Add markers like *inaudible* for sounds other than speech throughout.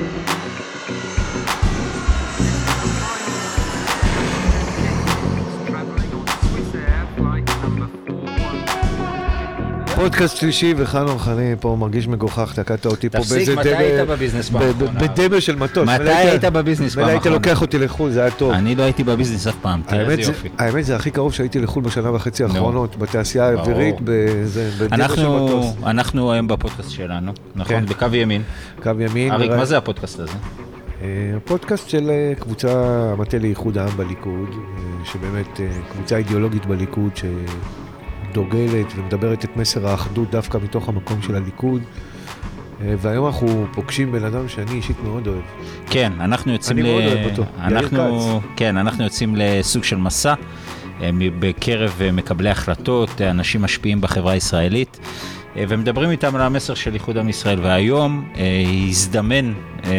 Bye. פודקאסט שלישי וחנוך, אני פה מרגיש מגוחך, תקעת אותי פה תפסיק, באיזה מתי דמה- היית בביזנס פעם ב- האחרונה? בדמה של מטוס. מתי היית- בביזנס פעם מילא היית? לוקח אותי לחו"ל, זה היה טוב. אני לא הייתי בביזנס אף פעם, תראה איזה זה- יופי. האמת זה הכי קרוב שהייתי לחו"ל בשנה וחצי האחרונות, בתעשייה. האווירית, בדמה של אנחנו, מטוס. אנחנו היום בפודקאסט שלנו, נכון? כן. בקו ימין. קו ימין. אריק, מה זה הפודקאסט הזה? אה, הפודקאסט של אה, קבוצה, המטה לאיחוד העם בליכוד, אה, שבאמת קבוצה אידיאולוגית בליכוד שדוגלת ומדברת את מסר האחדות דווקא מתוך המקום של הליכוד. אה, והיום אנחנו פוגשים בן אדם שאני אישית מאוד אוהב. כן, אנחנו יוצאים אני מאוד אוהב אותו, יאיר אנחנו, כן, אנחנו יוצאים לסוג של מסע אה, בקרב אה, מקבלי החלטות, אנשים משפיעים בחברה הישראלית, ומדברים איתם על המסר של איחוד עם ישראל. והיום הזדמן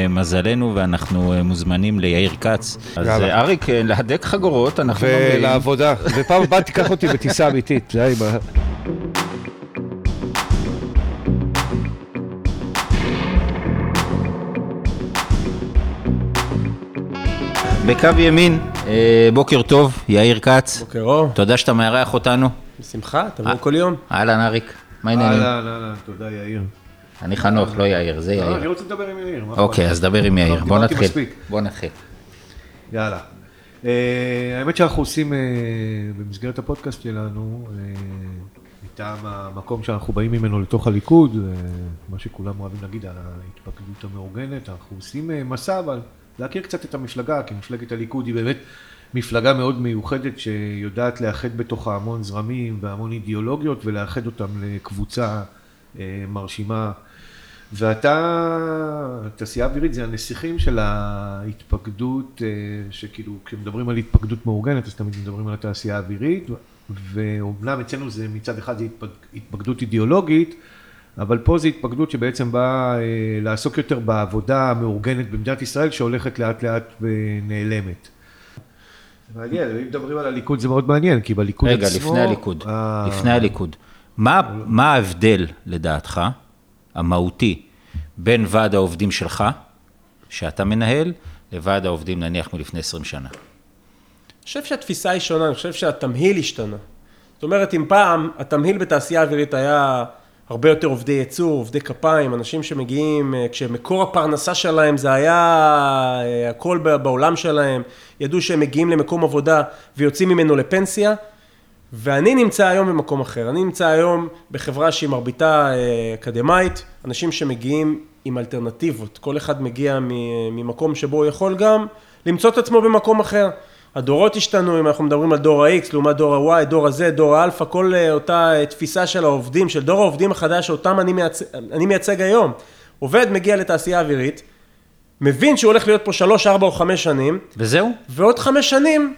מזלנו ואנחנו אה, מוזמנים ליאיר כץ. אז יאללה. אה, אריק, אה, להדק חגורות, אנחנו לא. ולעבודה. ופעם הבאה תיקח אותי בטיסה אמיתית. בקו ימין, אה, בוקר טוב, יאיר כץ. בוקר אור, תודה שאתה מארח אותנו. בשמחה, תבואו כל יום. אהלן אריק, מה העניינים? אהלן, אהלן, תודה יאיר. אני חנוך, לא יאיר, זה לא, אני יאיר. רוצה לדבר עם יאיר. אוקיי? אז דבר עם יאיר, טוב, בוא נתחיל. בוא נתחיל. יאללה. Uh, האמת שאנחנו עושים uh, במסגרת הפודקאסט שלנו, uh, מטעם המקום שאנחנו באים ממנו לתוך הליכוד, מה שכולם אוהבים להגיד, ההתפקדות המאורגנת, אנחנו עושים מסע, אבל להכיר קצת את המפלגה, כי מפלגת הליכוד היא באמת מפלגה מאוד מיוחדת שיודעת לאחד בתוכה המון זרמים והמון אידיאולוגיות ולאחד אותם לקבוצה מרשימה. ואתה, תעשייה אווירית זה הנסיכים של ההתפקדות, אה, שכאילו כשמדברים על התפקדות מאורגנת אז תמיד מדברים על התעשייה האווירית, ואומנם אצלנו זה מצד אחד זה התפק, התפקדות אידיאולוגית, אבל פה זה התפקדות שבעצם באה אה, לעסוק יותר בעבודה המאורגנת במדינת ישראל שהולכת לאט לאט ונעלמת. מעניין, אם מדברים על הליכוד זה מאוד מעניין, כי בליכוד רגע, עצמו... לפני הליכוד. אה, לפני הליכוד. מה מה ההבדל, לדעתך, המהותי, בין ועד העובדים שלך, שאתה מנהל, לוועד העובדים נניח מלפני 20 שנה? אני חושב שהתפיסה היא שונה, אני חושב שהתמהיל השתנה. זאת אומרת, אם פעם התמהיל בתעשייה האווירית היה הרבה יותר עובדי ייצור, עובדי כפיים, אנשים שמגיעים, אה, כשמקור הפרנסה שלהם זה היה אה, הכל בעולם שלהם, ידעו שהם מגיעים למקום עבודה ויוצאים ממנו לפנסיה, ואני נמצא היום במקום אחר. אני נמצא היום בחברה שהיא מרביתה אה, אקדמאית, אנשים שמגיעים עם אלטרנטיבות. כל אחד מגיע ממקום שבו הוא יכול גם למצוא את עצמו במקום אחר. הדורות השתנו, אם אנחנו מדברים על דור ה-X לעומת דור ה-Y, דור ה-Z, דור האלפא, כל אה, אותה אה, תפיסה של העובדים, של דור העובדים החדש שאותם אני מייצג, אני מייצג היום. עובד מגיע לתעשייה אווירית, מבין שהוא הולך להיות פה שלוש, ארבע או חמש שנים, וזהו? ועוד חמש שנים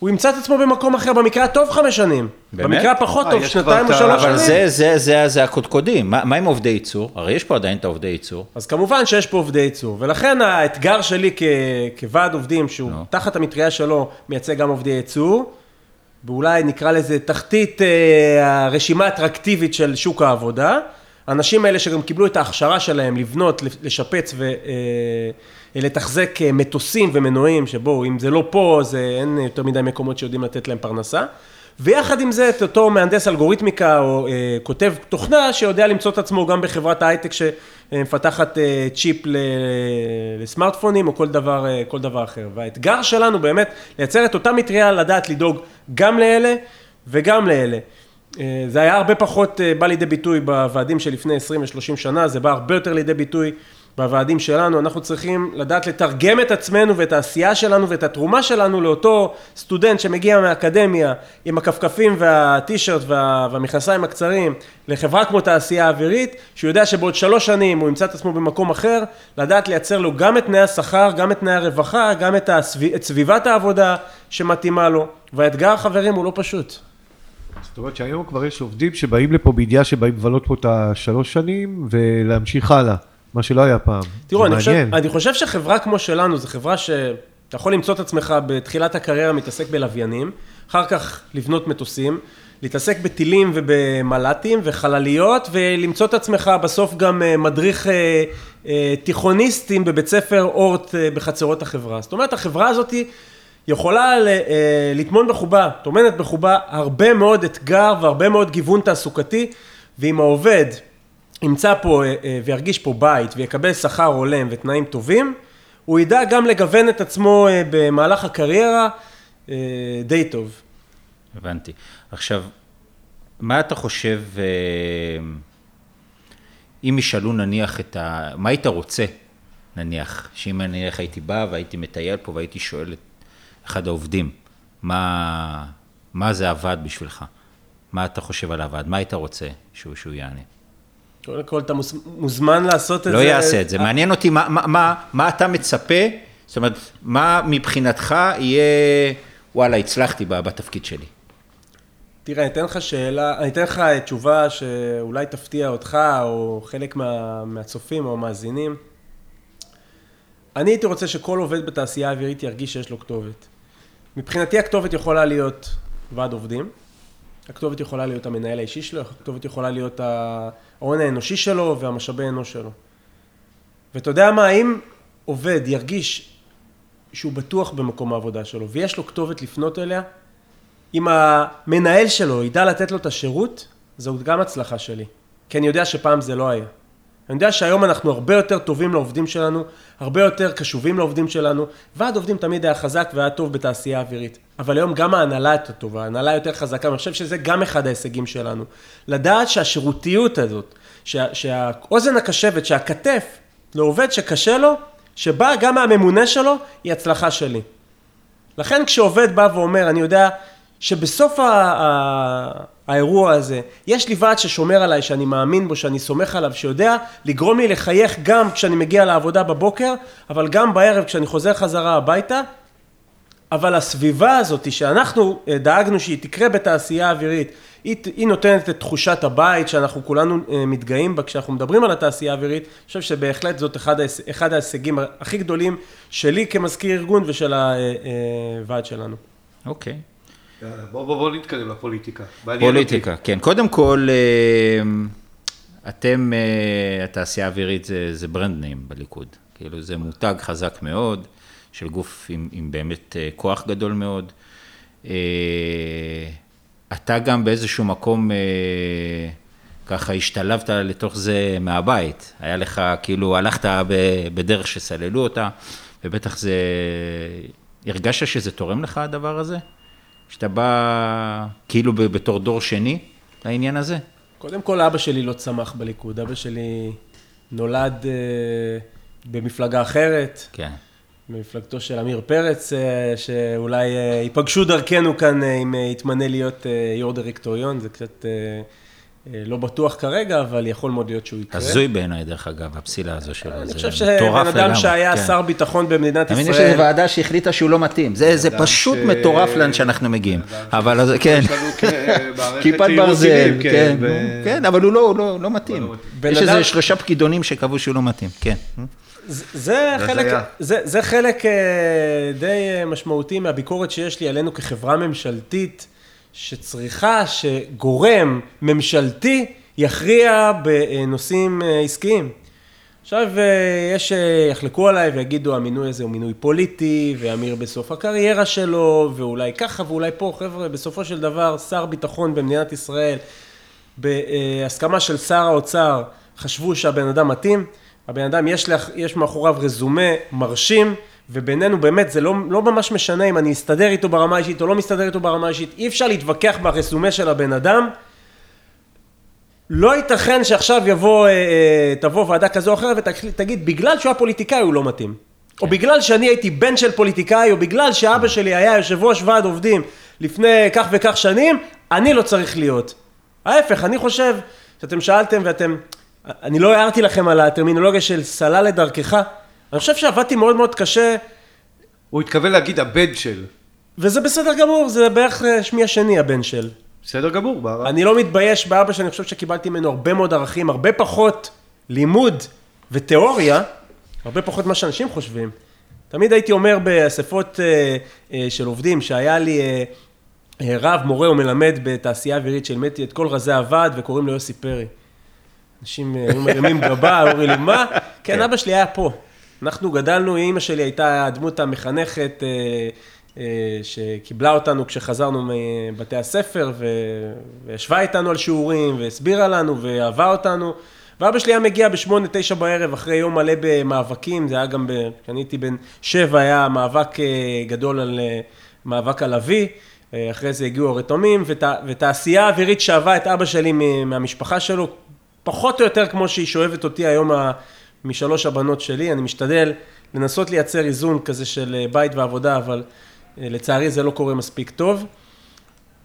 הוא ימצא את עצמו במקום אחר, במקרה הטוב חמש שנים. באמת? במקרה הפחות אה, טוב, שנתיים או שלוש אבל שנים. זה, זה, זה, זה הקודקודים. מה, מה עם עובדי ייצור? הרי יש פה עדיין את העובדי ייצור. אז כמובן שיש פה עובדי ייצור, ולכן האתגר שלי כ... כוועד עובדים, שהוא נו. תחת המטריה שלו מייצג גם עובדי ייצור, ואולי נקרא לזה תחתית אה, הרשימה האטרקטיבית של שוק העבודה. האנשים האלה שגם קיבלו את ההכשרה שלהם לבנות, לשפץ ולתחזק מטוסים ומנועים, שבו אם זה לא פה, אז אה, אין יותר מדי מקומות שיודעים לתת להם פרנסה. ויחד עם זה, את אותו מהנדס אלגוריתמיקה או אה, כותב תוכנה שיודע למצוא את עצמו גם בחברת ההייטק שמפתחת אה, צ'יפ ל- לסמארטפונים או כל דבר, אה, כל דבר אחר. והאתגר שלנו באמת לייצר את אותה מטריה לדעת לדאוג גם לאלה וגם לאלה. אה, זה היה הרבה פחות אה, בא לידי ביטוי בוועדים שלפני 20 ו-30 שנה, זה בא הרבה יותר לידי ביטוי בוועדים שלנו, אנחנו צריכים לדעת לתרגם את עצמנו ואת העשייה שלנו ואת התרומה שלנו לאותו סטודנט שמגיע מהאקדמיה עם הכפכפים והטישרט וה, והמכנסיים הקצרים לחברה כמו תעשייה אווירית, שהוא יודע שבעוד שלוש שנים הוא ימצא את עצמו במקום אחר, לדעת לייצר לו גם את תנאי השכר, גם את תנאי הרווחה, גם את, הסביב, את סביבת העבודה שמתאימה לו, והאתגר חברים הוא לא פשוט. זאת אומרת שהיום כבר יש עובדים שבאים לפה בידיעה שבאים לבלות פה את השלוש שנים ולהמשיך הלאה, מה שלא היה פעם. תראו, אני חושב. אני חושב שחברה כמו שלנו, זו חברה שאתה יכול למצוא את עצמך בתחילת הקריירה מתעסק בלוויינים, אחר כך לבנות מטוסים, להתעסק בטילים ובמל"טים וחלליות, ולמצוא את עצמך בסוף גם אה, מדריך אה, אה, תיכוניסטים בבית ספר אורט בחצרות החברה. זאת אומרת, החברה הזאת יכולה לטמון בחובה, טומנת בחובה הרבה מאוד אתגר והרבה מאוד גיוון תעסוקתי, ואם העובד ימצא פה וירגיש פה בית ויקבל שכר הולם ותנאים טובים, הוא ידע גם לגוון את עצמו במהלך הקריירה די טוב. הבנתי. עכשיו, מה אתה חושב, אה, אם ישאלו נניח את ה... מה היית רוצה, נניח, שאם נניח הייתי בא והייתי מטייל פה והייתי שואל את אחד העובדים, מה, מה זה עבד בשבילך? מה אתה חושב על הוועד? מה היית רוצה שהוא, שהוא יענה? קודם כל, אתה מוזמן לעשות את לא זה. לא יעשה את זה. מעניין אותי מה, מה, מה, מה אתה מצפה, זאת אומרת, מה מבחינתך יהיה, וואלה, הצלחתי בתפקיד שלי. תראה, אני אתן לך שאלה, אני אתן לך תשובה שאולי תפתיע אותך, או חלק מה, מהצופים או המאזינים. אני הייתי רוצה שכל עובד בתעשייה האווירית ירגיש שיש לו כתובת. מבחינתי הכתובת יכולה להיות ועד עובדים, הכתובת יכולה להיות המנהל האישי שלו, הכתובת יכולה להיות ההון האנושי שלו והמשאבי אנוש שלו. ואתה יודע מה, אם עובד ירגיש שהוא בטוח במקום העבודה שלו ויש לו כתובת לפנות אליה, אם המנהל שלו ידע לתת לו את השירות, זאת גם הצלחה שלי. כי אני יודע שפעם זה לא היה. אני יודע שהיום אנחנו הרבה יותר טובים לעובדים שלנו, הרבה יותר קשובים לעובדים שלנו. ועד עובדים תמיד היה חזק והיה טוב בתעשייה האווירית. אבל היום גם ההנהלה יותר טובה, ההנהלה יותר חזקה, ואני חושב שזה גם אחד ההישגים שלנו. לדעת שהשירותיות הזאת, שה, שהאוזן הקשבת, שהכתף לעובד שקשה לו, שבא גם מהממונה שלו, היא הצלחה שלי. לכן כשעובד בא ואומר, אני יודע שבסוף ה- האירוע הזה, יש לי ועד ששומר עליי, שאני מאמין בו, שאני סומך עליו, שיודע לגרום לי לחייך גם כשאני מגיע לעבודה בבוקר, אבל גם בערב כשאני חוזר חזרה הביתה. אבל הסביבה הזאת שאנחנו אה, דאגנו שהיא תקרה בתעשייה האווירית, היא, היא נותנת את תחושת הבית שאנחנו כולנו אה, מתגאים בה כשאנחנו מדברים על התעשייה האווירית, אני חושב שבהחלט זאת אחד, אחד ההישגים הכי גדולים שלי כמזכיר ארגון ושל הוועד אה, שלנו. אוקיי. Okay. בוא, בוא, בוא נתקדם לפוליטיקה. פוליטיקה, כן. קודם כל, אה, אתם, אה, התעשייה האווירית זה, זה ברנד ניים בליכוד. כאילו, זה מותג חזק מאוד, של גוף עם, עם באמת אה, כוח גדול מאוד. אתה גם באיזשהו מקום ככה השתלבת לתוך זה מהבית. היה לך, כאילו, הלכת בדרך שסללו אותה, ובטח זה... הרגשת שזה תורם לך הדבר הזה? שאתה בא כאילו בתור דור שני לעניין הזה? קודם כל, אבא שלי לא צמח בליכוד. אבא שלי נולד אה, במפלגה אחרת. כן. במפלגתו של עמיר פרץ, אה, שאולי אה, ייפגשו דרכנו כאן אם יתמנה להיות יו"ר דירקטוריון, זה קצת... אה, לא בטוח כרגע, אבל יכול מאוד להיות שהוא יקרה. הזוי בעיניי, דרך אגב, הפסילה הזו שלו. אני חושב שבן אדם שהיה כן. שר ביטחון במדינת ישראל... אני מבין שזו ועדה שהחליטה שהוא לא מתאים. זה פשוט מטורף לאן שאנחנו מגיעים. אבל כן, כיפת ברזל, כן, כן, כן, אבל הוא לא, לא, לא מתאים. יש איזה שלושה פקידונים שקבעו שהוא לא מתאים, כן. זה חלק, זה, זה חלק אה, די אה, משמעותי מהביקורת שיש לי עלינו כחברה ממשלתית. שצריכה שגורם ממשלתי יכריע בנושאים אה, עסקיים. עכשיו אה, יש שיחלקו אה, עליי ויגידו המינוי הזה הוא מינוי פוליטי, ואמיר בסוף הקריירה שלו, ואולי ככה ואולי פה, חבר'ה, בסופו של דבר שר ביטחון במדינת ישראל, בהסכמה של שר האוצר, חשבו שהבן אדם מתאים, הבן אדם יש, לך, יש מאחוריו רזומה מרשים, ובינינו באמת זה לא, לא ממש משנה אם אני אסתדר איתו ברמה האישית או לא מסתדר איתו ברמה האישית, אי אפשר להתווכח ברסומה של הבן אדם. לא ייתכן שעכשיו יבוא, אה, אה, תבוא ועדה כזו או אחרת ותגיד, בגלל שהוא היה פוליטיקאי הוא לא מתאים. כן. או בגלל שאני הייתי בן של פוליטיקאי, או בגלל שאבא שלי היה יושב ראש ועד עובדים לפני כך וכך שנים, אני לא צריך להיות. ההפך, אני חושב שאתם שאלתם ואתם, אני לא הערתי לכם על הטרמינולוגיה של סלל לדרכך. אני חושב שעבדתי מאוד מאוד קשה. הוא התכוון להגיד הבן של. וזה בסדר גמור, זה בערך אה, שמי השני הבן של. בסדר גמור, בערב. אני לא מתבייש באבא שאני חושב שקיבלתי ממנו הרבה מאוד ערכים, הרבה פחות לימוד ותיאוריה, הרבה פחות ממה שאנשים חושבים. תמיד הייתי אומר באספות אה, אה, של עובדים שהיה לי רב, מורה ומלמד בתעשייה אווירית שהלמדתי את כל רזי הוועד וקוראים לו יוסי פרי. אנשים היו מרימים גבה, אומרים לי, מה? כן, אבא שלי היה פה. אנחנו גדלנו, אימא שלי הייתה הדמות המחנכת אה, אה, שקיבלה אותנו כשחזרנו מבתי הספר, ו- וישבה איתנו על שיעורים, והסבירה לנו, ואהבה אותנו. ואבא שלי היה מגיע בשמונה, תשע בערב, אחרי יום מלא במאבקים, זה היה גם, כשאני הייתי בן שבע, היה מאבק אה, גדול על, אה, מאבק על אבי. אה, אחרי זה הגיעו הרתומים, ות, ותעשייה אווירית שאבה את אבא שלי מהמשפחה שלו, פחות או יותר כמו שהיא שואבת אותי היום משלוש הבנות שלי. אני משתדל לנסות לייצר איזון כזה של בית ועבודה, אבל לצערי זה לא קורה מספיק טוב.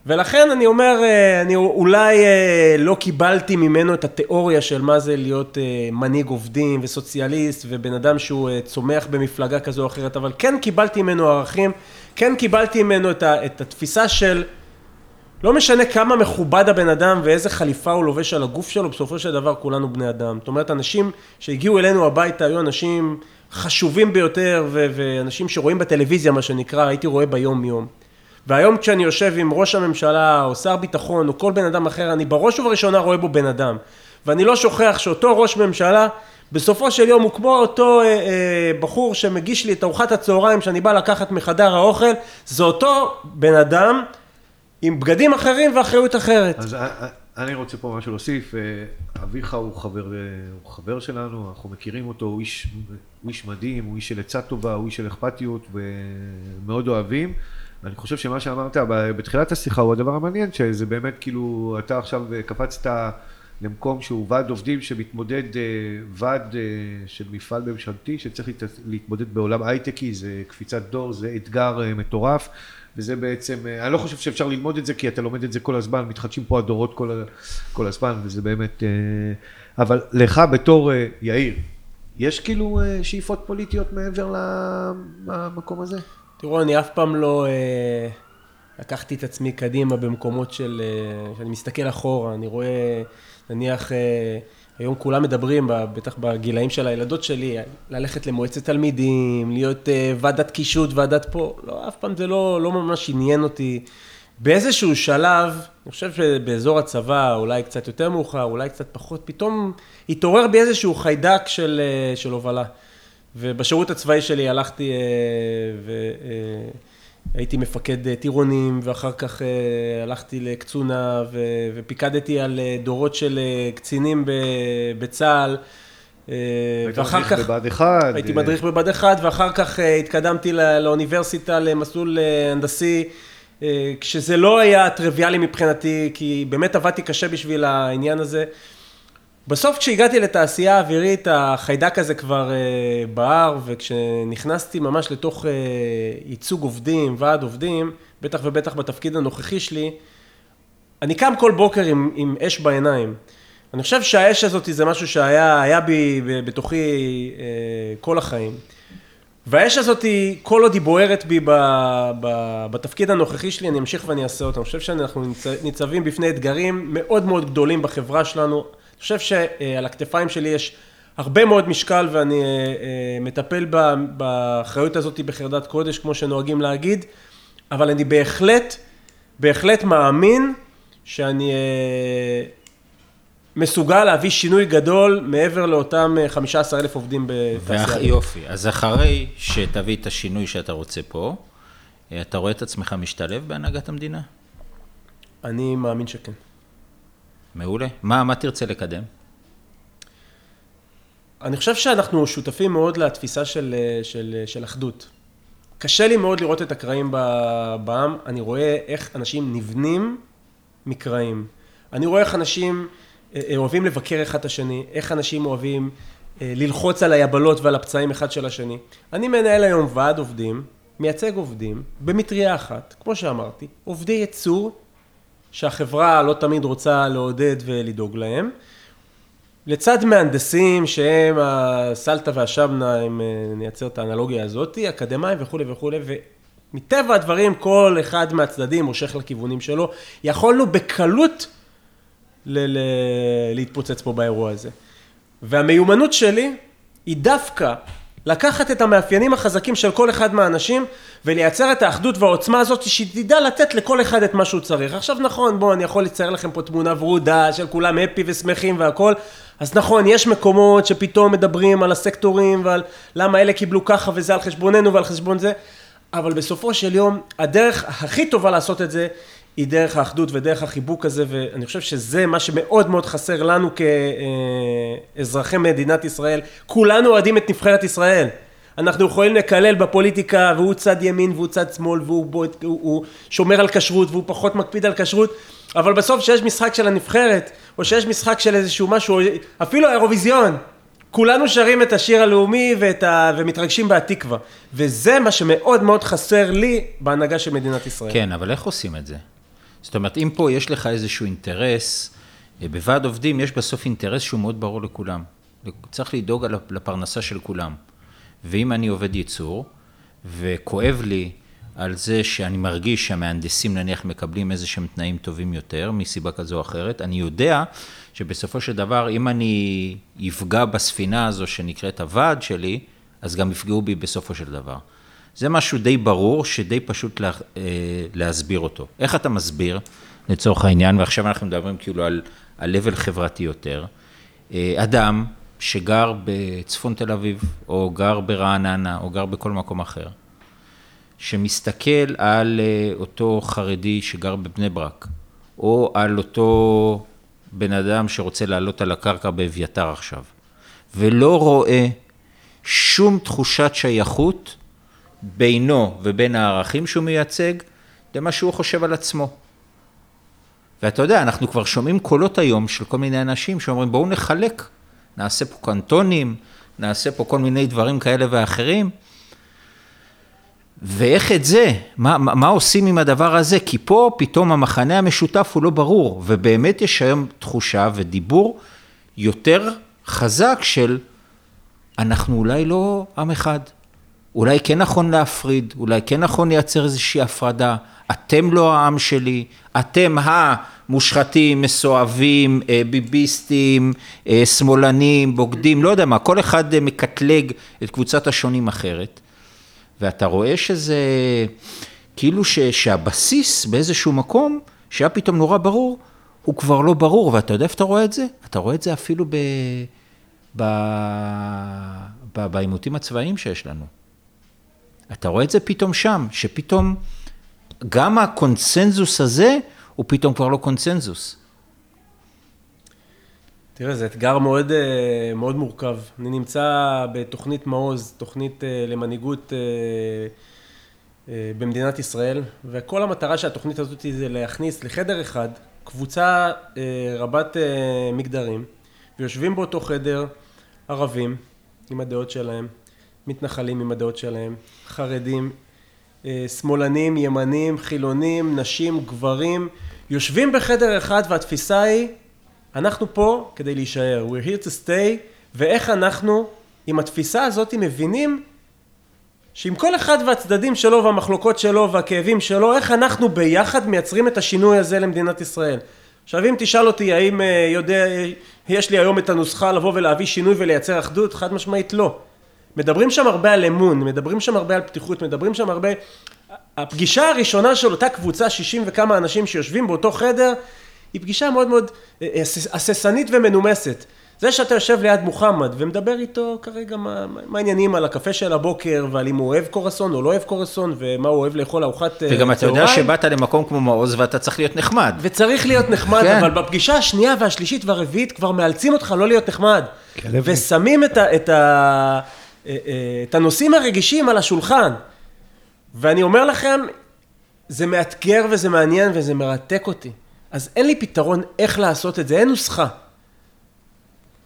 ולכן אני אומר, אה, אני אולי אה, לא קיבלתי ממנו את התיאוריה של מה זה להיות אה, מנהיג עובדים וסוציאליסט ובן אדם שהוא צומח במפלגה כזו או אחרת, אבל כן קיבלתי ממנו ערכים, כן קיבלתי ממנו את התפיסה של לא משנה כמה מכובד הבן אדם ואיזה חליפה הוא לובש על הגוף שלו, בסופו של דבר כולנו בני אדם. זאת אומרת, אנשים שהגיעו אלינו הביתה היו אנשים חשובים ביותר ו- ואנשים שרואים בטלוויזיה, מה שנקרא, הייתי רואה ביום יום. והיום כשאני יושב עם ראש הממשלה, או שר ביטחון, או כל בן אדם אחר, אני בראש ובראשונה רואה בו בן אדם. ואני לא שוכח שאותו ראש ממשלה, בסופו של יום הוא כמו אותו אה, אה, בחור שמגיש לי את ארוחת הצהריים שאני בא לקחת מחדר האוכל, זה אותו בן אדם עם בגדים אחרים ואחריות אחרת. אז אה, אה, אני רוצה פה משהו להוסיף, אה, אביך הוא חבר, הוא חבר שלנו, אנחנו מכירים אותו, הוא איש, הוא איש מדהים, הוא איש של עצה טובה, הוא איש של אכפתיות ומאוד אוהבים. ואני חושב שמה שאמרת בתחילת השיחה הוא הדבר המעניין, שזה באמת כאילו, אתה עכשיו קפצת למקום שהוא ועד עובדים שמתמודד, ועד של מפעל ממשלתי שצריך להתמודד בעולם הייטקי, זה קפיצת דור, זה אתגר מטורף. וזה בעצם, אני לא חושב שאפשר ללמוד את זה כי אתה לומד את זה כל הזמן, מתחדשים פה הדורות כל, כל הזמן וזה באמת, אבל לך בתור יאיר, יש כאילו שאיפות פוליטיות מעבר למקום הזה? תראו, אני אף פעם לא אה, לקחתי את עצמי קדימה במקומות של... אה, שאני מסתכל אחורה, אני רואה, נניח, אה, היום כולם מדברים, בטח בגילאים של הילדות שלי, ללכת למועצת תלמידים, להיות אה, ועדת קישוט, ועדת פה, לא, אף פעם זה לא, לא ממש עניין אותי. באיזשהו שלב, אני חושב שבאזור הצבא, אולי קצת יותר מאוחר, אולי קצת פחות, פתאום התעורר בי איזשהו חיידק של, אה, של הובלה. ובשירות הצבאי שלי הלכתי אה, והייתי מפקד אה, טירונים, ואחר כך אה, הלכתי לקצונה ופיקדתי על דורות של קצינים בצה"ל. היית מדריך בבה"ד 1. הייתי מדריך בבה"ד 1, ואחר כך התקדמתי לאוניברסיטה למסלול הנדסי, כשזה לא היה טריוויאלי מבחינתי, כי באמת עבדתי קשה בשביל העניין הזה. בסוף כשהגעתי לתעשייה האווירית, החיידק הזה כבר uh, בער, וכשנכנסתי ממש לתוך uh, ייצוג עובדים, ועד עובדים, בטח ובטח בתפקיד הנוכחי שלי, אני קם כל בוקר עם, עם אש בעיניים. אני חושב שהאש הזאת זה משהו שהיה בי בתוכי uh, כל החיים. והאש הזאת, כל עוד היא בוערת בי ב, ב, בתפקיד הנוכחי שלי, אני אמשיך ואני אעשה אותה. אני חושב שאנחנו ניצבים בפני אתגרים מאוד מאוד גדולים בחברה שלנו. חושב שעל הכתפיים שלי יש הרבה מאוד משקל ואני אה, אה, מטפל באחריות הזאת בחרדת קודש, כמו שנוהגים להגיד, אבל אני בהחלט, בהחלט מאמין שאני אה, מסוגל להביא שינוי גדול מעבר לאותם 15 אלף עובדים בתעשייה. יופי, אז אחרי שתביא את השינוי שאתה רוצה פה, אתה רואה את עצמך משתלב בהנהגת המדינה? אני מאמין שכן. מעולה. מה, מה תרצה לקדם? אני חושב שאנחנו שותפים מאוד לתפיסה של, של, של אחדות. קשה לי מאוד לראות את הקרעים בעם, אני רואה איך אנשים נבנים מקרעים. אני רואה איך אנשים אה, אה, אוהבים לבקר אחד את השני, איך אנשים אוהבים אה, ללחוץ על היבלות ועל הפצעים אחד של השני. אני מנהל היום ועד עובדים, מייצג עובדים, במטריה אחת, כמו שאמרתי, עובדי ייצור שהחברה לא תמיד רוצה לעודד ולדאוג להם. לצד מהנדסים שהם הסלטה והשבנה, אם אה, נייצר את האנלוגיה הזאת, אקדמאים וכולי וכולי, ומטבע הדברים כל אחד מהצדדים מושך לכיוונים שלו. יכולנו בקלות ל- ל- להתפוצץ פה באירוע הזה. והמיומנות שלי היא דווקא לקחת את המאפיינים החזקים של כל אחד מהאנשים ולייצר את האחדות והעוצמה הזאת שתדע לתת לכל אחד את מה שהוא צריך. עכשיו נכון, בואו, אני יכול לצייר לכם פה תמונה ורודה של כולם הפי ושמחים והכל, אז נכון, יש מקומות שפתאום מדברים על הסקטורים ועל למה אלה קיבלו ככה וזה על חשבוננו ועל חשבון זה, אבל בסופו של יום, הדרך הכי טובה לעשות את זה היא דרך האחדות ודרך החיבוק הזה, ואני חושב שזה מה שמאוד מאוד חסר לנו כאזרחי מדינת ישראל. כולנו אוהדים את נבחרת ישראל. אנחנו יכולים לקלל בפוליטיקה, והוא צד ימין והוא צד שמאל, והוא בו, הוא, הוא שומר על כשרות, והוא פחות מקפיד על כשרות, אבל בסוף כשיש משחק של הנבחרת, או שיש משחק של איזשהו משהו, אפילו האירוויזיון, כולנו שרים את השיר הלאומי ואת ה... ומתרגשים בהתקווה. וזה מה שמאוד מאוד חסר לי בהנהגה של מדינת ישראל. כן, אבל איך עושים את זה? זאת אומרת, אם פה יש לך איזשהו אינטרס, אה, בוועד עובדים יש בסוף אינטרס שהוא מאוד ברור לכולם. צריך לדאוג לפרנסה של כולם. ואם אני עובד ייצור, וכואב לי על זה שאני מרגיש שהמהנדסים נניח מקבלים איזה שהם תנאים טובים יותר, מסיבה כזו או אחרת, אני יודע שבסופו של דבר, אם אני אפגע בספינה הזו שנקראת הוועד שלי, אז גם יפגעו בי בסופו של דבר. זה משהו די ברור, שדי פשוט לה, אה, להסביר אותו. איך אתה מסביר, לצורך העניין, ועכשיו אנחנו מדברים כאילו על, על level חברתי יותר, אה, אדם שגר בצפון תל אביב, או גר ברעננה, או גר בכל מקום אחר, שמסתכל על אה, אותו חרדי שגר בבני ברק, או על אותו בן אדם שרוצה לעלות על הקרקע באביתר עכשיו, ולא רואה שום תחושת שייכות בינו ובין הערכים שהוא מייצג, למה שהוא חושב על עצמו. ואתה יודע, אנחנו כבר שומעים קולות היום של כל מיני אנשים שאומרים, בואו נחלק, נעשה פה קנטונים, נעשה פה כל מיני דברים כאלה ואחרים. ואיך את זה, מה, מה עושים עם הדבר הזה? כי פה פתאום המחנה המשותף הוא לא ברור, ובאמת יש היום תחושה ודיבור יותר חזק של אנחנו אולי לא עם אחד, אולי כן נכון להפריד, אולי כן נכון לייצר איזושהי הפרדה, אתם לא העם שלי, אתם המושחתים, מסואבים, אה, ביביסטים, אה, שמאלנים, בוגדים, לא יודע מה, כל אחד אה, מקטלג את קבוצת השונים אחרת, ואתה רואה שזה כאילו ש, שהבסיס באיזשהו מקום, שהיה פתאום נורא ברור, הוא כבר לא ברור, ואתה יודע איפה אתה רואה את זה? אתה רואה את זה אפילו ב... ב... בעימותים הצבאיים שיש לנו. אתה רואה את זה פתאום שם, שפתאום גם הקונצנזוס הזה הוא פתאום כבר לא קונצנזוס. תראה, זה אתגר מאוד, אה, מאוד מורכב. אני נמצא בתוכנית מעוז, תוכנית אה, למנהיגות אה, במדינת ישראל, וכל המטרה של התוכנית הזאת זה להכניס לחדר אחד קבוצה רבת מגדרים, ויושבים באותו חדר ערבים עם הדעות שלהם, מתנחלים עם הדעות שלהם, חרדים, אה, שמאלנים, ימנים, חילונים, נשים, גברים, יושבים בחדר אחד והתפיסה היא, אנחנו פה כדי להישאר, we're here to stay, ואיך אנחנו עם התפיסה הזאת מבינים שעם כל אחד והצדדים שלו והמחלוקות שלו והכאבים שלו, איך אנחנו ביחד מייצרים את השינוי הזה למדינת ישראל. עכשיו אם תשאל אותי האם אה, יודע, יש לי היום את הנוסחה לבוא ולהביא שינוי ולייצר אחדות, חד משמעית לא. מדברים שם הרבה על אמון, מדברים שם הרבה על פתיחות, מדברים שם הרבה... הפגישה הראשונה של אותה קבוצה, 60 וכמה אנשים שיושבים באותו חדר, היא פגישה מאוד מאוד אה, אה, הססנית ומנומסת. זה שאתה יושב ליד מוחמד ומדבר איתו כרגע מה, מה העניינים על הקפה של הבוקר ועל אם הוא אוהב קורסון או לא אוהב קורסון ומה הוא אוהב לאכול ארוחת צהריים. אה, וגם אתה יודע שבאת למקום כמו מעוז ואתה צריך להיות נחמד. וצריך להיות נחמד, כן. אבל בפגישה השנייה והשלישית והרביעית כבר מאלצים אותך לא להיות נחמד. כן, ושמים את ה... את ה אה, אה, את הנושאים הרגישים על השולחן. ואני אומר לכם, זה מאתגר וזה מעניין וזה מרתק אותי. אז אין לי פתרון איך לעשות את זה, אין נוסחה.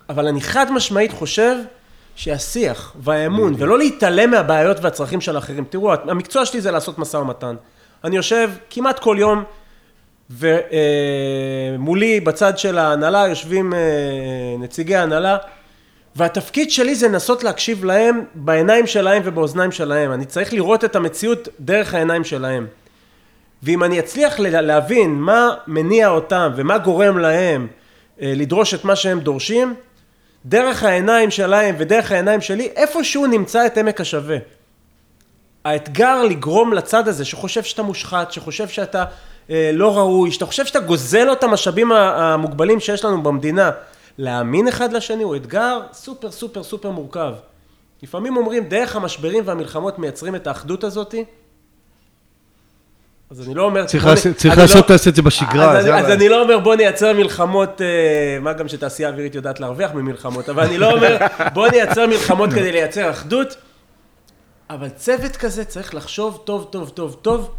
אבל אני חד משמעית חושב שהשיח והאמון, ולא להתעלם מהבעיות והצרכים של האחרים. תראו, המקצוע שלי זה לעשות משא ומתן. אני יושב כמעט כל יום, ומולי אה, בצד של ההנהלה יושבים נציגי ההנהלה, והתפקיד שלי זה לנסות להקשיב להם בעיניים שלהם ובאוזניים שלהם. אני צריך לראות את המציאות דרך העיניים שלהם. ואם אני אצליח להבין מה מניע אותם ומה גורם להם אה, לדרוש את מה שהם דורשים, דרך העיניים שלהם ודרך העיניים שלי, איפשהו נמצא את עמק השווה. האתגר לגרום לצד הזה, שחושב שאתה מושחת, שחושב שאתה אה, לא ראוי, שאתה חושב שאתה גוזל לו את המשאבים המוגבלים שיש לנו במדינה, להאמין אחד לשני הוא אתגר סופר סופר סופר מורכב. לפעמים אומרים, דרך המשברים והמלחמות מייצרים את האחדות הזאתי. אז אני לא אומר... צריך בוא לעשות- צריך אני לעשות לא- את זה בשגרה, אז, אני, אז. אני לא אומר בוא נייצר מלחמות, אה, מה גם שתעשייה אווירית יודעת להרוויח ממלחמות, אבל אני לא אומר *laughs* בוא נייצר מלחמות כדי לייצר אחדות, אבל צוות כזה צריך לחשוב טוב טוב טוב טוב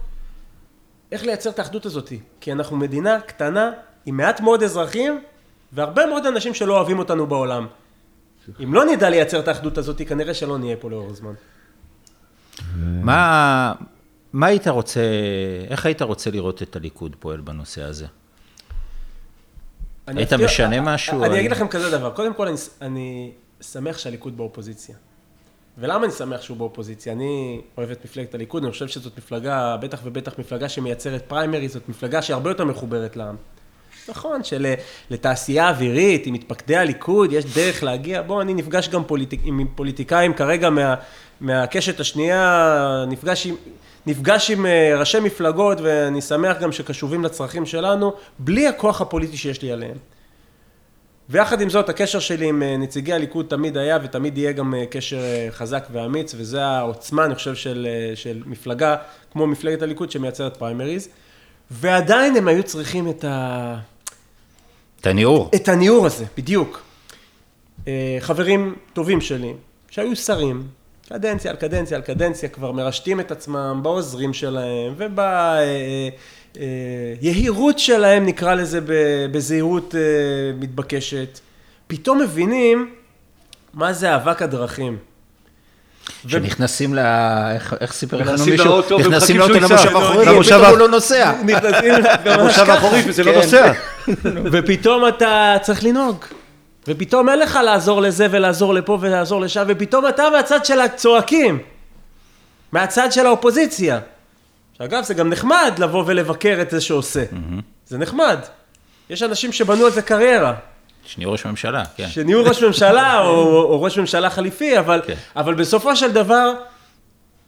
איך לייצר את האחדות הזאת, כי אנחנו מדינה קטנה עם מעט מאוד אזרחים והרבה מאוד אנשים שלא אוהבים אותנו בעולם. אם לא נדע לייצר את האחדות הזאת, כנראה שלא נהיה פה לאורך זמן. מה, מה היית רוצה, איך היית רוצה לראות את הליכוד פועל בנושא הזה? היית אפתיע- משנה משהו? אני אני- אגיד לכם כזה דבר, קודם כל אני, אני שמח שהליכוד באופוזיציה. ולמה אני שמח שהוא באופוזיציה? אני אוהב את מפלגת הליכוד, אני חושב שזאת מפלגה, בטח ובטח מפלגה שמייצרת פריימרי, זאת מפלגה שהרבה יותר מחוברת לעם. נכון, שלתעשייה אווירית, עם מתפקדי הליכוד, יש דרך להגיע, בוא, אני נפגש גם פוליטיק, עם פוליטיקאים כרגע מה, מהקשת השנייה, נפגש עם, נפגש עם אה, ראשי מפלגות, ואני שמח גם שקשובים לצרכים שלנו, בלי הכוח הפוליטי שיש לי עליהם. ויחד עם זאת, הקשר שלי עם אה, נציגי הליכוד תמיד היה ותמיד יהיה גם אה, קשר אה, חזק ואמיץ, וזה העוצמה, אני חושב, של, אה, של מפלגה כמו מפלגת הליכוד שמייצרת פריימריז. ועדיין הם היו צריכים את, ה... את הניעור. את הניעור הזה, בדיוק. אה, חברים טובים שלי, שהיו שרים, קדנציה על קדנציה על קדנציה, כבר מרשתים את עצמם בעוזרים שלהם וביהירות שלהם, נקרא לזה בזהירות אה, מתבקשת. פתאום מבינים מה זה אבק הדרכים. שנכנסים ל... איך, איך סיפר לנו נכנסים מישהו? לאוטו נכנסים ומחכים לאוטו שהוא ייסע. למושב האחורי, למושב ופתאום הוא לא נוסע. נכנסים ככה. האחורי *laughs* וזה לא כן. נוסע. ופתאום אתה צריך לנהוג. ופתאום אין לך לעזור לזה ולעזור לפה ולעזור לשם, ופתאום אתה מהצד של הצועקים. מהצד של האופוזיציה. שאגב, זה גם נחמד לבוא ולבקר את זה שעושה. זה נחמד. יש אנשים שבנו על זה קריירה. שני ראש ממשלה, כן. שנהיו ראש ממשלה או, או ראש ממשלה חליפי, אבל, כן. אבל בסופו של דבר,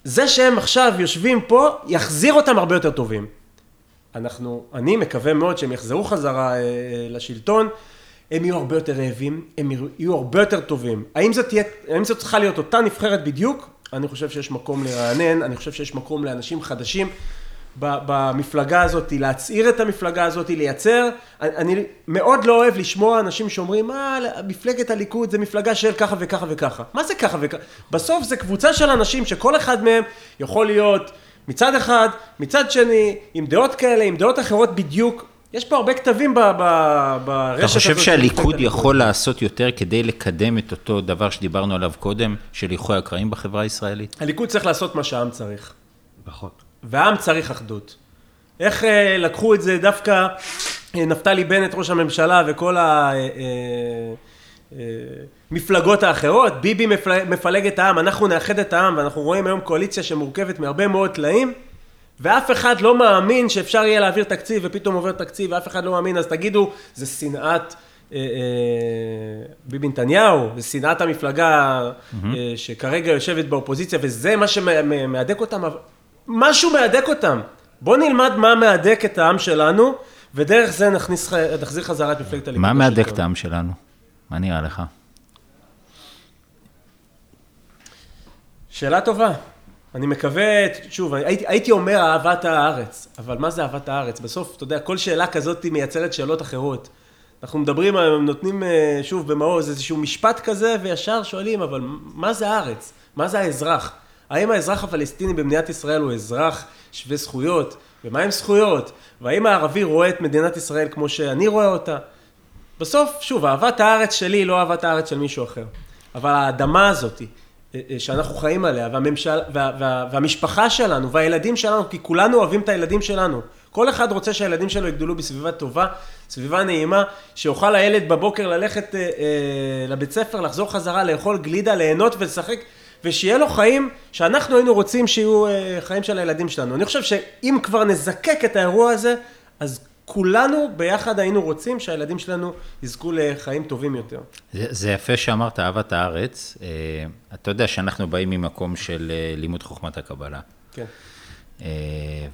זה שהם עכשיו יושבים פה, יחזיר אותם הרבה יותר טובים. אנחנו, אני מקווה מאוד שהם יחזרו חזרה אה, אה, לשלטון, הם יהיו הרבה יותר רעבים, הם יהיו- הרבה יותר טובים. האם זאת, תהיה, האם זאת צריכה להיות אותה נבחרת בדיוק? אני חושב שיש מקום לרענן, אני חושב שיש מקום לאנשים חדשים במפלגה הזאת, להצעיר את המפלגה הזאת, לייצר. אני, מאוד לא אוהב לשמוע אנשים שאומרים, מה, מפלגת הליכוד זה מפלגה של ככה וככה וככה. מה זה ככה וככה? בסוף זה קבוצה של אנשים שכל אחד מהם יכול להיות מצד אחד, מצד שני, עם דעות כאלה, עם דעות אחרות בדיוק. יש פה הרבה כתבים ב- ב- ברשת אתה חושב הזאת שהליכוד יכול לעשות יותר כדי לקדם את אותו דבר שדיברנו עליו קודם, של איחוי הקרעים בחברה הישראלית? הליכוד צריך לעשות מה שהעם צריך. נכון. והעם צריך אחדות. איך אה, לקחו את זה דווקא אה, נפתלי בנט, ראש הממשלה, וכל המפלגות האחרות, ביבי מפל- מפלג את העם, אנחנו נאחד את העם, ואנחנו רואים היום קואליציה שמורכבת מהרבה מאוד טלאים, ואף אחד לא מאמין שאפשר יהיה להעביר תקציב, ופתאום עובר תקציב, ואף אחד לא מאמין, אז תגידו, זה שנאת... אה, אה, ביבי נתניהו, זה שנאת המפלגה אה, שכרגע יושבת באופוזיציה, וזה מה שמהדק אותם, משהו מהדק אותם. בואו נלמד מה מהדק את העם שלנו, ודרך זה נכניס, נחזיר חזרה את מפלגת הליכוד. מה מהדק. את העם שלנו? מה נראה לך? שאלה טובה. אני מקווה, שוב, הייתי, הייתי אומר אהבת הארץ, אבל מה זה אהבת הארץ? בסוף, אתה יודע, כל שאלה כזאת מייצרת שאלות אחרות. אנחנו מדברים, נותנים אה, שוב במעוז איזשהו משפט כזה, וישר שואלים, אבל מה זה הארץ? מה זה האזרח? האם האזרח הפלסטיני במדינת ישראל הוא אזרח שווה זכויות? ומה עם זכויות? והאם הערבי רואה את מדינת ישראל כמו שאני רואה אותה? בסוף, שוב, אהבת הארץ שלי היא לא אהבת הארץ של מישהו אחר. אבל האדמה הזאת, אה, אה, שאנחנו חיים עליה, והממשל, וה, וה, והמשפחה שלנו, והילדים שלנו, כי כולנו אוהבים את הילדים שלנו. כל אחד רוצה שהילדים שלו יגדלו בסביבה טובה, סביבה נעימה, שיוכל הילד בבוקר ללכת אה, אה, לבית ספר, לחזור חזרה, לאכול גלידה, ליהנות ולשחק, ושיהיה לו חיים שאנחנו היינו רוצים שיהיו אה, חיים של הילדים שלנו. אני חושב שאם כבר נזקק את האירוע הזה, אז כולנו ביחד היינו רוצים שהילדים שלנו יזכו לחיים טובים יותר. זה, זה יפה שאמרת אהבת הארץ. אה, אתה יודע שאנחנו באים ממקום של אה, לימוד חוכמת הקבלה. כן. אה,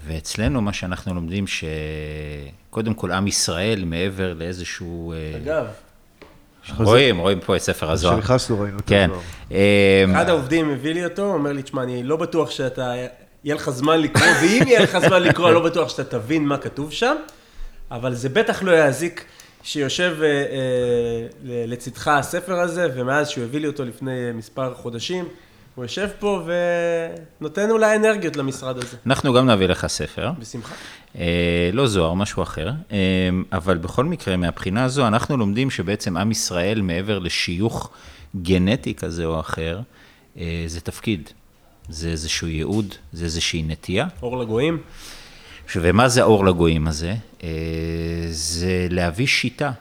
ואצלנו מה שאנחנו לומדים שקודם כל עם ישראל מעבר לאיזשהו... אה, אגב, רואים, רואים פה את ספר הזוהר. כשנכנסנו ראינו את כן. הזוהר. אה, אחד העובדים הביא לי אותו, אומר לי, תשמע, אני לא בטוח שאתה, יהיה לך זמן לקרוא, ואם יהיה לך זמן לקרוא, אני לא בטוח שאתה תבין מה כתוב שם, אבל זה בטח לא יזיק שיושב אה, אה, לצדך הספר הזה, ומאז שהוא הביא לי אותו לפני מספר חודשים, הוא יושב פה ונותן אולי אנרגיות למשרד הזה. אנחנו גם נביא לך ספר. בשמחה. אה, לא זוהר, משהו אחר. אה, אבל בכל מקרה, מהבחינה הזו, אנחנו לומדים שבעצם עם ישראל, מעבר לשיוך גנטי כזה או אחר, אה, זה תפקיד. זה איזשהו ייעוד, זה איזושהי נטייה. אור לגויים. ומה זה האור לגויים הזה? אה, זה להביא שיטה,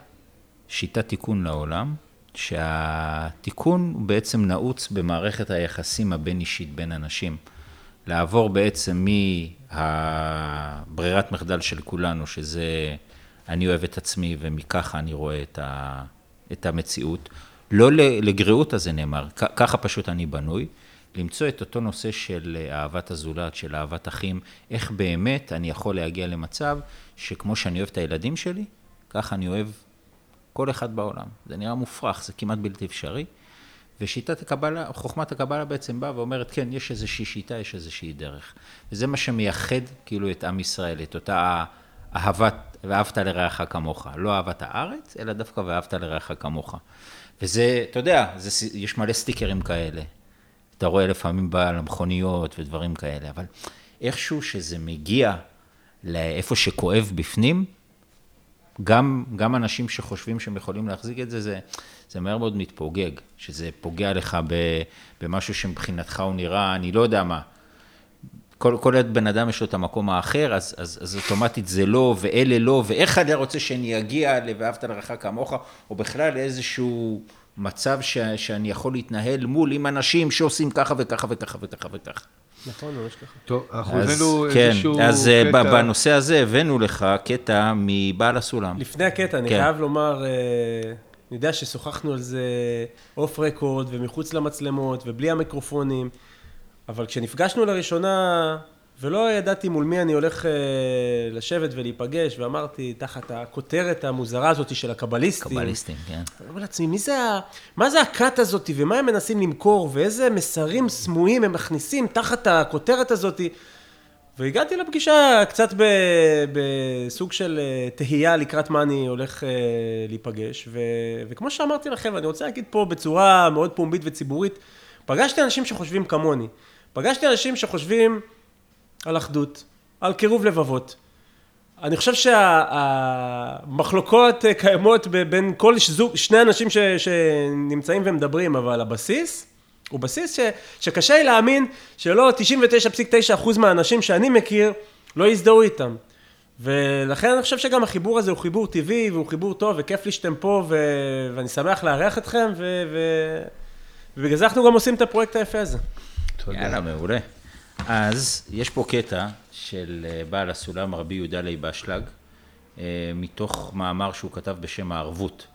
שיטת תיקון לעולם, שהתיקון הוא בעצם נעוץ במערכת היחסים הבין-אישית בין אנשים. לעבור בעצם מהברירת מחדל של כולנו, שזה אני אוהב את עצמי ומככה אני רואה את, ה, את המציאות. לא לגריעות הזה נאמר, ככה פשוט אני בנוי. למצוא את אותו נושא של אהבת הזולת, של אהבת אחים, איך באמת אני יכול להגיע למצב שכמו שאני אוהב את הילדים שלי, ככה אני אוהב כל אחד בעולם. זה נראה מופרך, זה כמעט בלתי אפשרי. ושיטת הקבלה, חוכמת הקבלה בעצם באה ואומרת, כן, יש איזושהי שיטה, יש איזושהי דרך. וזה מה שמייחד כאילו את עם ישראל, את אותה אהבת, ואהבת לרעך כמוך. לא אהבת הארץ, אלא דווקא ואהבת לרעך כמוך. וזה, אתה יודע, זה, יש מלא סטיקרים כאלה. אתה רואה לפעמים בעל המכוניות ודברים כאלה, אבל איכשהו שזה מגיע לאיפה שכואב בפנים, גם, גם אנשים שחושבים שהם יכולים להחזיק את זה, זה, זה מהר מאוד מתפוגג, שזה פוגע לך ב, במשהו שמבחינתך הוא נראה, אני לא יודע מה. כל, כל בן אדם יש לו את המקום האחר, אז, אז, אז אוטומטית זה לא, ואלה לא, ואיך אני רוצה שאני אגיע ל"ואהבת לרעך כמוך", או בכלל לאיזשהו מצב ש, שאני יכול להתנהל מול עם אנשים שעושים ככה וככה וככה וככה וככה. נכון, ממש ככה. טוב, אנחנו אז הבאנו כן, איזשהו אז אה, קטע. בנושא הזה הבאנו לך קטע מבעל הסולם. לפני הקטע, אני כן. חייב לומר, אה, אני יודע ששוחחנו על זה אוף רקורד ומחוץ למצלמות ובלי המיקרופונים, אבל כשנפגשנו לראשונה, ולא ידעתי מול מי אני הולך אה, לשבת ולהיפגש, ואמרתי, תחת הכותרת המוזרה הזאת של הקבליסטים, קבליסטים, כן. אני אומר לעצמי, מי זה ה... מה זה הכת הזאת, ומה הם מנסים למכור, ואיזה מסרים סמויים הם מכניסים תחת הכותרת הזאת. והגעתי לפגישה קצת ב... בסוג של אה, תהייה לקראת מה אני הולך אה, להיפגש, ו... וכמו שאמרתי לכם, ואני רוצה להגיד פה בצורה מאוד פומבית וציבורית, פגשתי אנשים שחושבים כמוני. פגשתי אנשים שחושבים על אחדות, על קירוב לבבות. אני חושב שהמחלוקות קיימות ב- בין כל זוג, שני אנשים ש, שנמצאים ומדברים, אבל הבסיס הוא בסיס ש, שקשה לי להאמין שלא 99.9% מהאנשים שאני מכיר לא יזדהו איתם. ולכן אני חושב שגם החיבור הזה הוא חיבור טבעי והוא חיבור טוב וכיף לי שאתם פה ו... ואני שמח לארח אתכם ו... ו... ובגלל זה אנחנו גם עושים את הפרויקט היפה הזה. תודה. יאללה, מעולה. אז יש פה קטע של אה, בעל הסולם רבי יהודה לייב אשלג, אה, מתוך מאמר שהוא כתב בשם הערבות.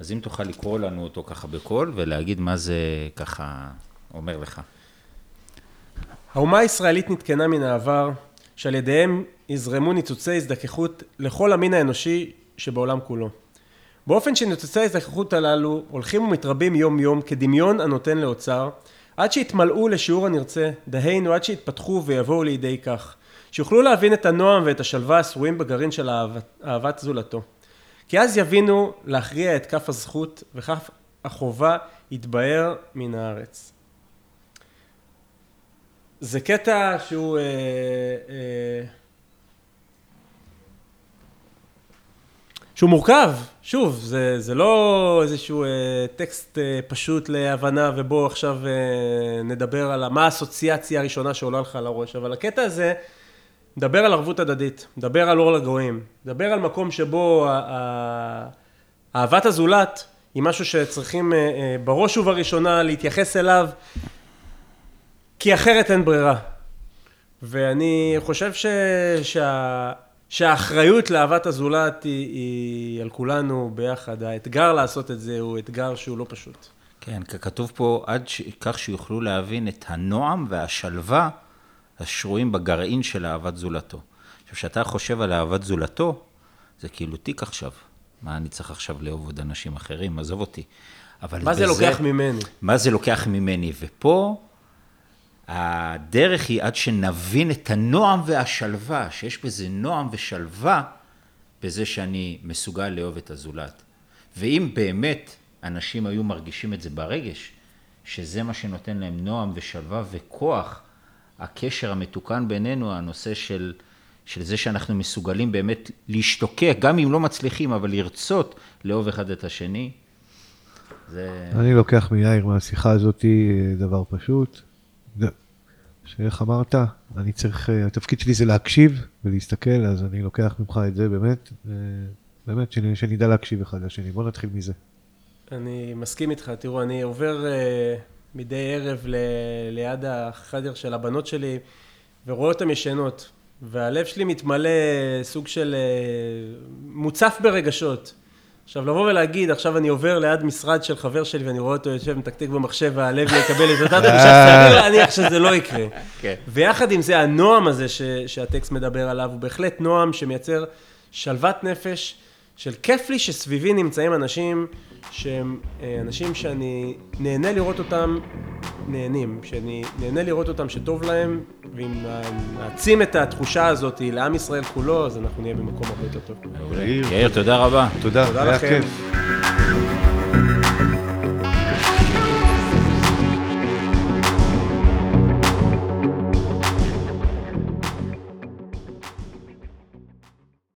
אז אם תוכל לקרוא לנו אותו ככה בקול ולהגיד מה זה ככה אומר לך. האומה הישראלית נתקנה מן העבר, שעל ידיהם יזרמו ניצוצי הזדככות לכל המין האנושי שבעולם כולו. באופן שניצוצי ההזדככות הללו הולכים ומתרבים יום יום כדמיון הנותן לאוצר, עד שיתמלאו לשיעור הנרצה, דהיינו עד שיתפתחו ויבואו לידי כך, שיוכלו להבין את הנועם ואת השלווה השרויים בגרעין של אהבת, אהבת זולתו. כי אז יבינו להכריע את כף הזכות וכף החובה יתבהר מן הארץ. זה קטע שהוא... אה, אה, שהוא מורכב, שוב, זה, זה לא איזשהו אה, טקסט אה, פשוט להבנה ובוא עכשיו אה, נדבר על מה האסוציאציה הראשונה שעולה לך על הראש, אבל הקטע הזה מדבר על ערבות הדדית, מדבר על אור לגויים, מדבר על מקום שבו אהבת הזולת היא משהו שצריכים אה, אה, בראש ובראשונה להתייחס אליו כי אחרת אין ברירה. ואני חושב ש... שהאחריות לאהבת הזולת היא, היא על כולנו ביחד. האתגר לעשות את זה הוא אתגר שהוא לא פשוט. כן, כתוב פה עד ש... כך שיוכלו להבין את הנועם והשלווה השרויים בגרעין של אהבת זולתו. עכשיו, כשאתה חושב על אהבת זולתו, זה כאילו תיק עכשיו. מה אני צריך עכשיו לאהוב עוד אנשים אחרים? עזוב אותי. אבל מה זה לוקח ממני? מה זה לוקח ממני? ופה הדרך היא עד שנבין את הנועם והשלווה, שיש בזה נועם ושלווה, בזה שאני מסוגל לאהוב את הזולת. ואם באמת אנשים היו מרגישים את זה ברגש, שזה מה שנותן להם נועם ושלווה וכוח, הקשר המתוקן בינינו, הנושא של, של זה שאנחנו מסוגלים באמת להשתוקק, גם אם לא מצליחים, אבל לרצות לאהוב אחד את השני, זה... אני לוקח מיאיר מהשיחה הזאת אה, דבר פשוט, שאיך אמרת, אני צריך, אה, התפקיד שלי זה להקשיב ולהסתכל, אז אני לוקח ממך את זה באמת, באמת, שנדע להקשיב אחד לשני. בוא נתחיל מזה. אני מסכים איתך, תראו, אני עובר uh, מדי ערב ל, ליד החדר של הבנות שלי ורואה אותן ישנות, והלב שלי מתמלא סוג של uh, מוצף ברגשות. עכשיו לבוא ולהגיד, עכשיו אני עובר ליד משרד של חבר שלי ואני רואה אותו יושב מתקתק במחשב והלב יקבל את אותה תחושה, סביר להניח שזה לא יקרה. כן. ויחד עם זה, הנועם הזה ש, שהטקסט מדבר עליו, הוא בהחלט נועם שמייצר שלוות נפש, של כיף לי שסביבי נמצאים אנשים שהם אה, אנשים שאני נהנה לראות אותם נהנים, שאני נהנה לראות אותם שטוב להם, ואם נעצים את התחושה הזאת לעם ישראל כולו, אז אנחנו נהיה במקום הרבה יותר טוב. יאיר, תודה רבה. תודה, תודה היה לכם. כיף.